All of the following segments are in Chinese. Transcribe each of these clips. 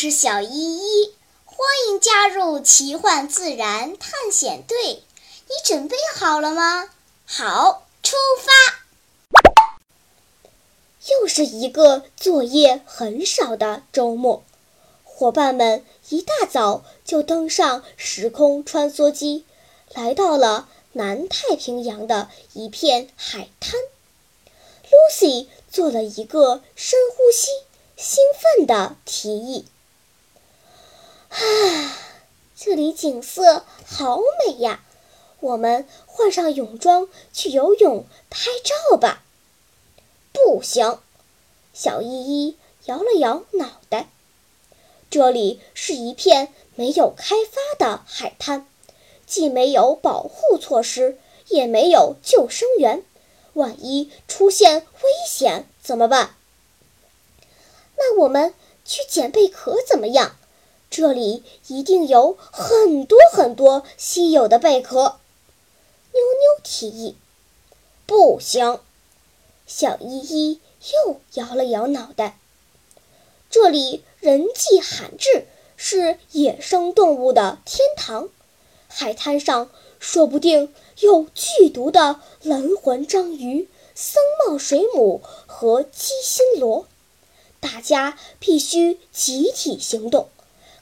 是小依依，欢迎加入奇幻自然探险队。你准备好了吗？好，出发！又是一个作业很少的周末，伙伴们一大早就登上时空穿梭机，来到了南太平洋的一片海滩。Lucy 做了一个深呼吸，兴奋地提议。啊，这里景色好美呀！我们换上泳装去游泳、拍照吧。不行，小依依摇了摇脑袋。这里是一片没有开发的海滩，既没有保护措施，也没有救生员，万一出现危险怎么办？那我们去捡贝壳怎么样？这里一定有很多很多稀有的贝壳。妞妞提议：“不行。”小依依又摇了摇脑袋。这里人迹罕至，是野生动物的天堂。海滩上说不定有剧毒的蓝环章鱼、僧帽水母和鸡心螺。大家必须集体行动。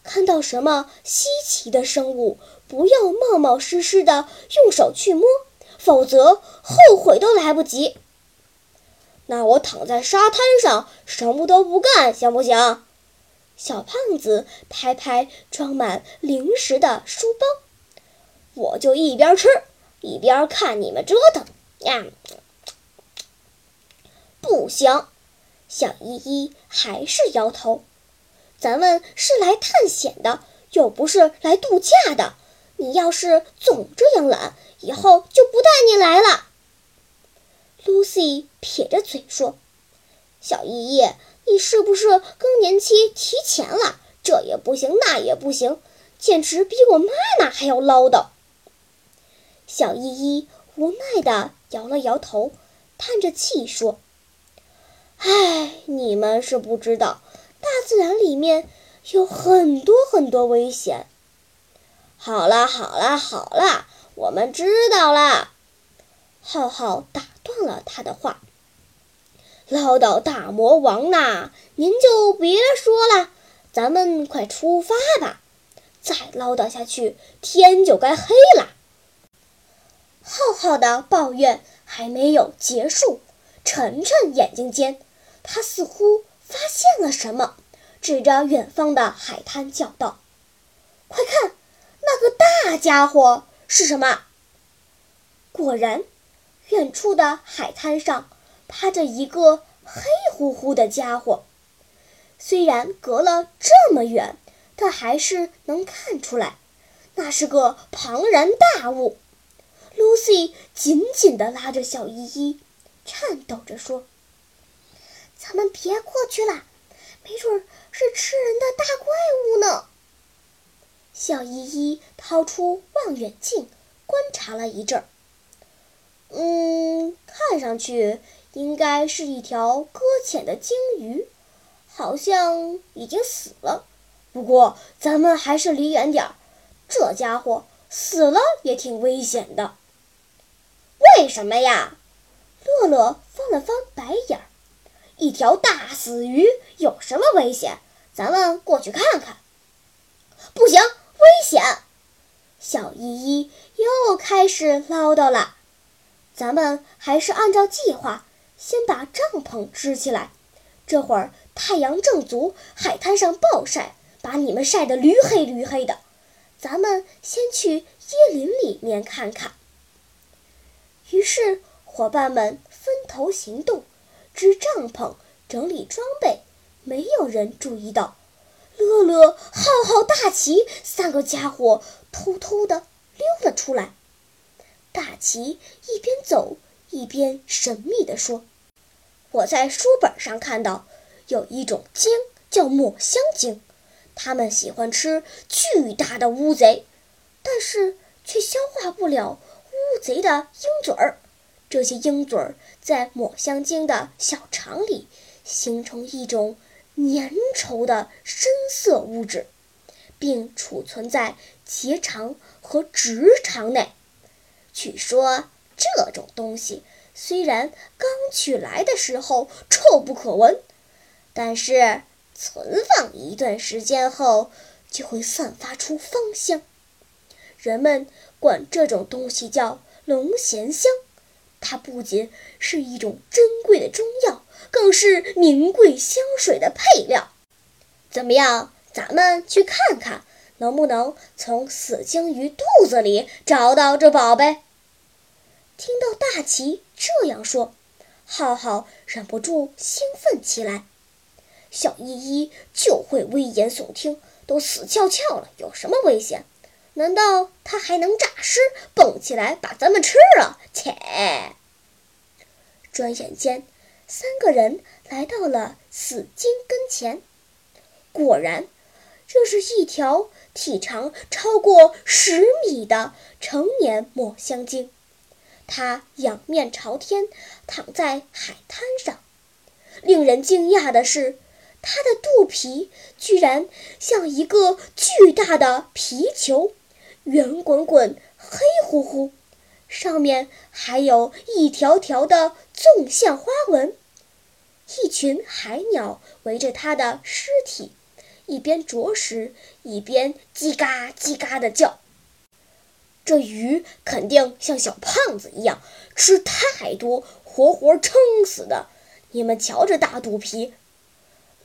看到什么稀奇的生物，不要冒冒失失的用手去摸，否则后悔都来不及。那我躺在沙滩上什么都不干，行不行？小胖子拍拍装满零食的书包，我就一边吃一边看你们折腾呀！不行，小依依还是摇头。咱们是来探险的，又不是来度假的。你要是总这样懒，以后就不带你来了。Lucy 撇着嘴说：“小依依，你是不是更年期提前了？这也不行，那也不行，简直比我妈妈还要唠叨。”小依依无奈地摇了摇头，叹着气说：“唉，你们是不知道。”大自然里面有很多很多危险。好啦好啦好啦，我们知道啦。浩浩打断了他的话：“唠叨大魔王呐，您就别说了，咱们快出发吧。再唠叨下去，天就该黑了。”浩浩的抱怨还没有结束，晨晨眼睛尖，他似乎。发现了什么？指着远方的海滩叫道：“快看，那个大家伙是什么？”果然，远处的海滩上趴着一个黑乎乎的家伙。虽然隔了这么远，但还是能看出来，那是个庞然大物。Lucy 紧紧地拉着小依依，颤抖着说。咱们别过去了，没准是吃人的大怪物呢。小依依掏出望远镜，观察了一阵儿。嗯，看上去应该是一条搁浅的鲸鱼，好像已经死了。不过咱们还是离远点儿，这家伙死了也挺危险的。为什么呀？乐乐翻了翻白眼儿。一条大死鱼有什么危险？咱们过去看看。不行，危险！小依依又开始唠叨了。咱们还是按照计划，先把帐篷支起来。这会儿太阳正足，海滩上暴晒，把你们晒得驴黑驴黑的。咱们先去椰林里面看看。于是伙伴们分头行动。支帐篷，整理装备，没有人注意到，乐乐、浩浩、大奇三个家伙偷偷地溜了出来。大奇一边走一边神秘地说：“我在书本上看到，有一种鲸叫抹香鲸，它们喜欢吃巨大的乌贼，但是却消化不了乌贼的鹰嘴儿。”这些鹰嘴儿在抹香鲸的小肠里形成一种粘稠的深色物质，并储存在结肠和直肠内。据说这种东西虽然刚取来的时候臭不可闻，但是存放一段时间后就会散发出芳香。人们管这种东西叫龙涎香。它不仅是一种珍贵的中药，更是名贵香水的配料。怎么样？咱们去看看，能不能从死鲸鱼肚子里找到这宝贝？听到大奇这样说，浩浩忍不住兴奋起来。小依依就会危言耸听，都死翘翘了，有什么危险？难道他还能诈尸，蹦起来把咱们吃了？切！转眼间，三个人来到了死鲸跟前。果然，这是一条体长超过十米的成年抹香鲸。它仰面朝天躺在海滩上。令人惊讶的是，它的肚皮居然像一个巨大的皮球。圆滚滚、黑乎乎，上面还有一条条的纵向花纹。一群海鸟围着它的尸体，一边啄食，一边叽嘎叽嘎的叫。这鱼肯定像小胖子一样吃太多，活活撑死的。你们瞧这大肚皮！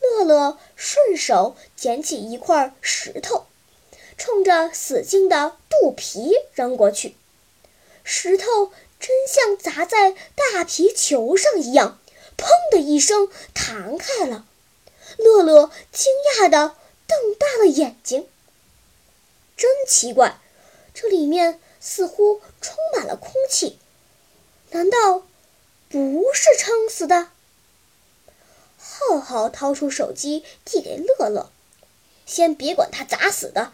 乐乐顺手捡起一块石头。冲着死鲸的肚皮扔过去，石头真像砸在大皮球上一样，砰的一声弹开了。乐乐惊讶地瞪大了眼睛，真奇怪，这里面似乎充满了空气，难道不是撑死的？浩浩掏出手机递给乐乐，先别管他咋死的。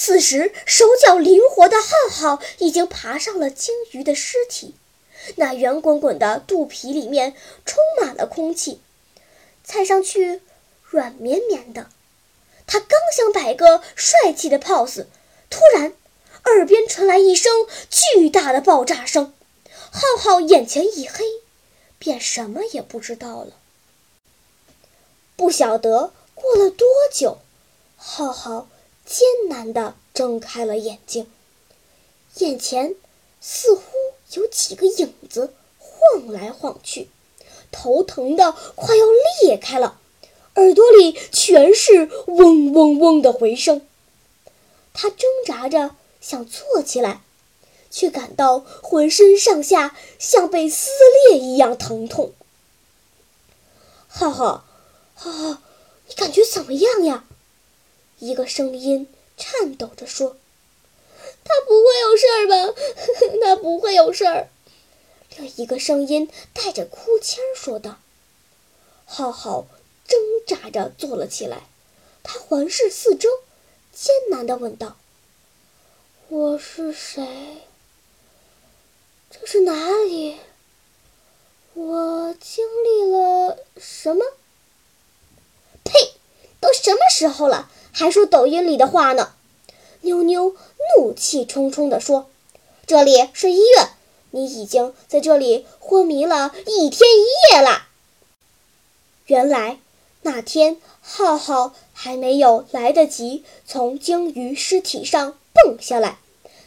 此时，手脚灵活的浩浩已经爬上了鲸鱼的尸体，那圆滚滚的肚皮里面充满了空气，踩上去软绵绵的。他刚想摆个帅气的 pose，突然，耳边传来一声巨大的爆炸声，浩浩眼前一黑，便什么也不知道了。不晓得过了多久，浩浩艰难地睁开了眼睛，眼前似乎有几个影子晃来晃去，头疼的快要裂开了，耳朵里全是嗡嗡嗡的回声。他挣扎着想坐起来，却感到浑身上下像被撕裂一样疼痛。浩浩。浩浩，你感觉怎么样呀？一个声音颤抖着说：“他不会有事儿吧？他不会有事儿。”另一个声音带着哭腔说道。浩浩挣扎着坐了起来，他环视四周，艰难地问道：“我是谁？这是哪里？我经历了什么？”呸都什么时候了，还说抖音里的话呢？妞妞怒气冲冲地说：“这里是医院，你已经在这里昏迷了一天一夜了。”原来那天浩浩还没有来得及从鲸鱼尸体上蹦下来，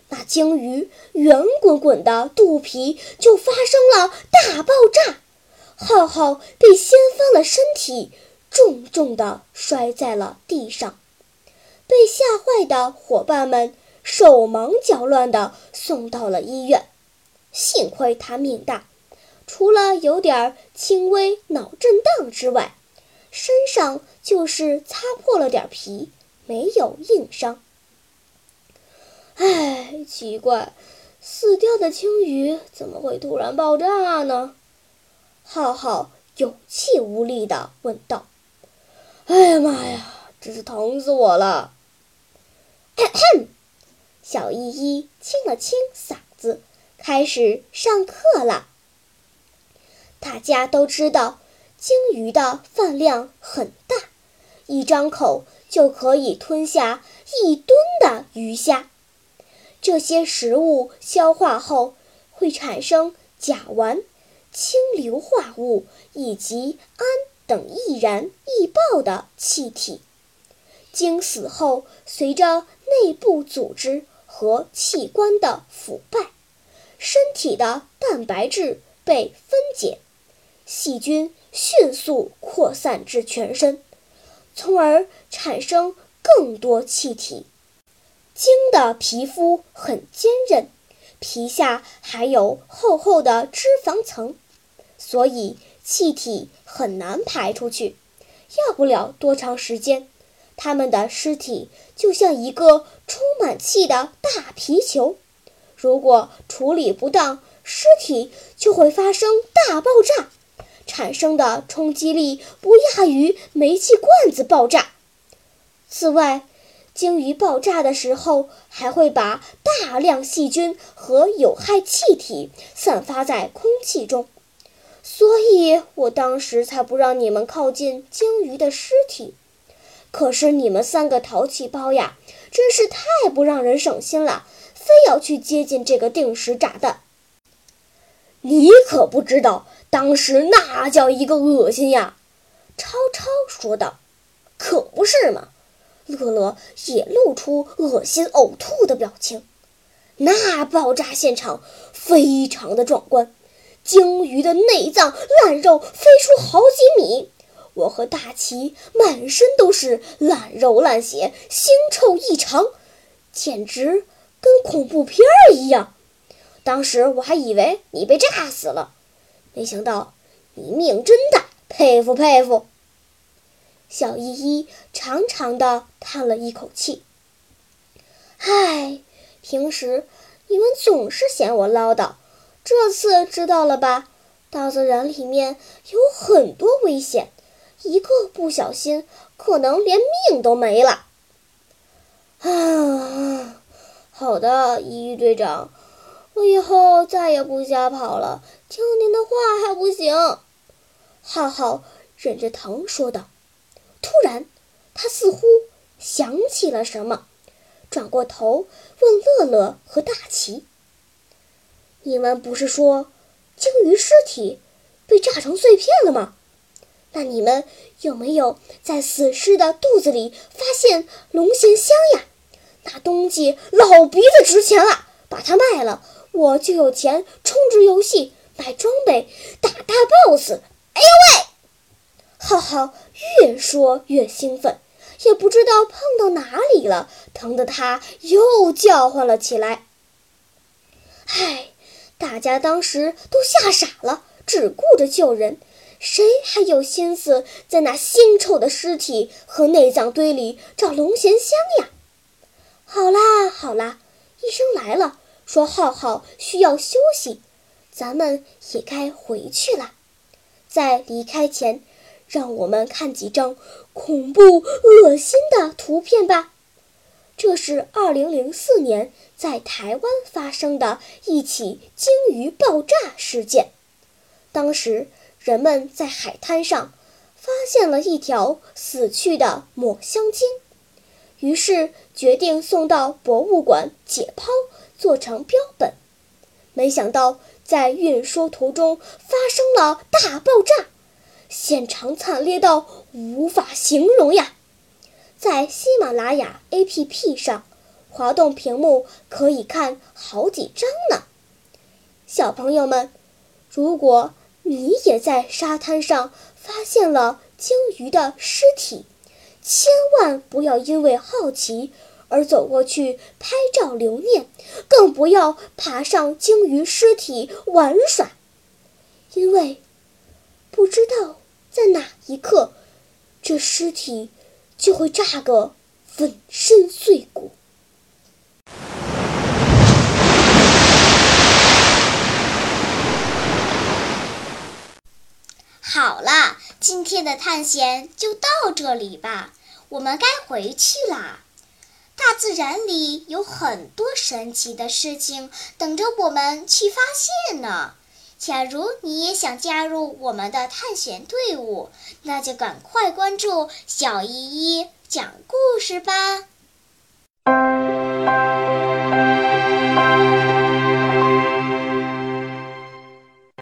那鲸鱼圆滚滚的肚皮就发生了大爆炸，浩浩被掀翻了身体。重重地摔在了地上，被吓坏的伙伴们手忙脚乱地送到了医院。幸亏他命大，除了有点轻微脑震荡之外，身上就是擦破了点皮，没有硬伤。唉，奇怪，死掉的鲸鱼怎么会突然爆炸呢？浩浩有气无力地问道。“哎呀妈呀，真是疼死我了！” 小依依清了清嗓子，开始上课了。大家都知道，鲸鱼的饭量很大，一张口就可以吞下一吨的鱼虾。这些食物消化后会产生甲烷、氢硫化物以及氨等易燃易爆的气体。鲸死后，随着内部组织和器官的腐败，身体的蛋白质被分解，细菌迅速扩散至全身，从而产生更多气体。鲸的皮肤很坚韧，皮下还有厚厚的脂肪层，所以气体很难排出去。要不了多长时间，它们的尸体就像一个充满气的大皮球。如果处理不当，尸体就会发生大爆炸，产生的冲击力不亚于煤气罐子爆炸。此外，鲸鱼爆炸的时候，还会把大量细菌和有害气体散发在空气中，所以我当时才不让你们靠近鲸鱼的尸体。可是你们三个淘气包呀，真是太不让人省心了，非要去接近这个定时炸弹。你可不知道，当时那叫一个恶心呀！超超说道：“可不是嘛。”乐乐也露出恶心呕吐的表情。那爆炸现场非常的壮观，鲸鱼的内脏烂肉飞出好几米，我和大齐满身都是烂肉烂血，腥臭异常，简直跟恐怖片儿一样。当时我还以为你被炸死了，没想到你命真大，佩服佩服。小依依长长的叹了一口气。唉，平时你们总是嫌我唠叨，这次知道了吧？大自然里面有很多危险，一个不小心可能连命都没了。啊，好的，依依队长，我以后再也不瞎跑了，听您的话还不行？浩浩忍着疼说道。突然，他似乎想起了什么，转过头问乐乐和大齐：“你们不是说鲸鱼尸体被炸成碎片了吗？那你们有没有在死尸的肚子里发现龙涎香呀？那东西老鼻子值钱了，把它卖了，我就有钱充值游戏、买装备、打大 boss。哎呦喂！”浩浩越说越兴奋，也不知道碰到哪里了，疼得他又叫唤了起来。唉，大家当时都吓傻了，只顾着救人，谁还有心思在那腥臭的尸体和内脏堆里找龙涎香呀？好啦好啦，医生来了，说浩浩需要休息，咱们也该回去了。在离开前。让我们看几张恐怖、恶心的图片吧。这是2004年在台湾发生的一起鲸鱼爆炸事件。当时人们在海滩上发现了一条死去的抹香鲸，于是决定送到博物馆解剖，做成标本。没想到在运输途中发生了大爆炸。现场惨烈到无法形容呀！在喜马拉雅 APP 上，滑动屏幕可以看好几张呢。小朋友们，如果你也在沙滩上发现了鲸鱼的尸体，千万不要因为好奇而走过去拍照留念，更不要爬上鲸鱼尸体玩耍，因为不知道。在哪一刻，这尸体就会炸个粉身碎骨。好了，今天的探险就到这里吧，我们该回去啦。大自然里有很多神奇的事情等着我们去发现呢。假如你也想加入我们的探险队伍，那就赶快关注小依依讲故事吧。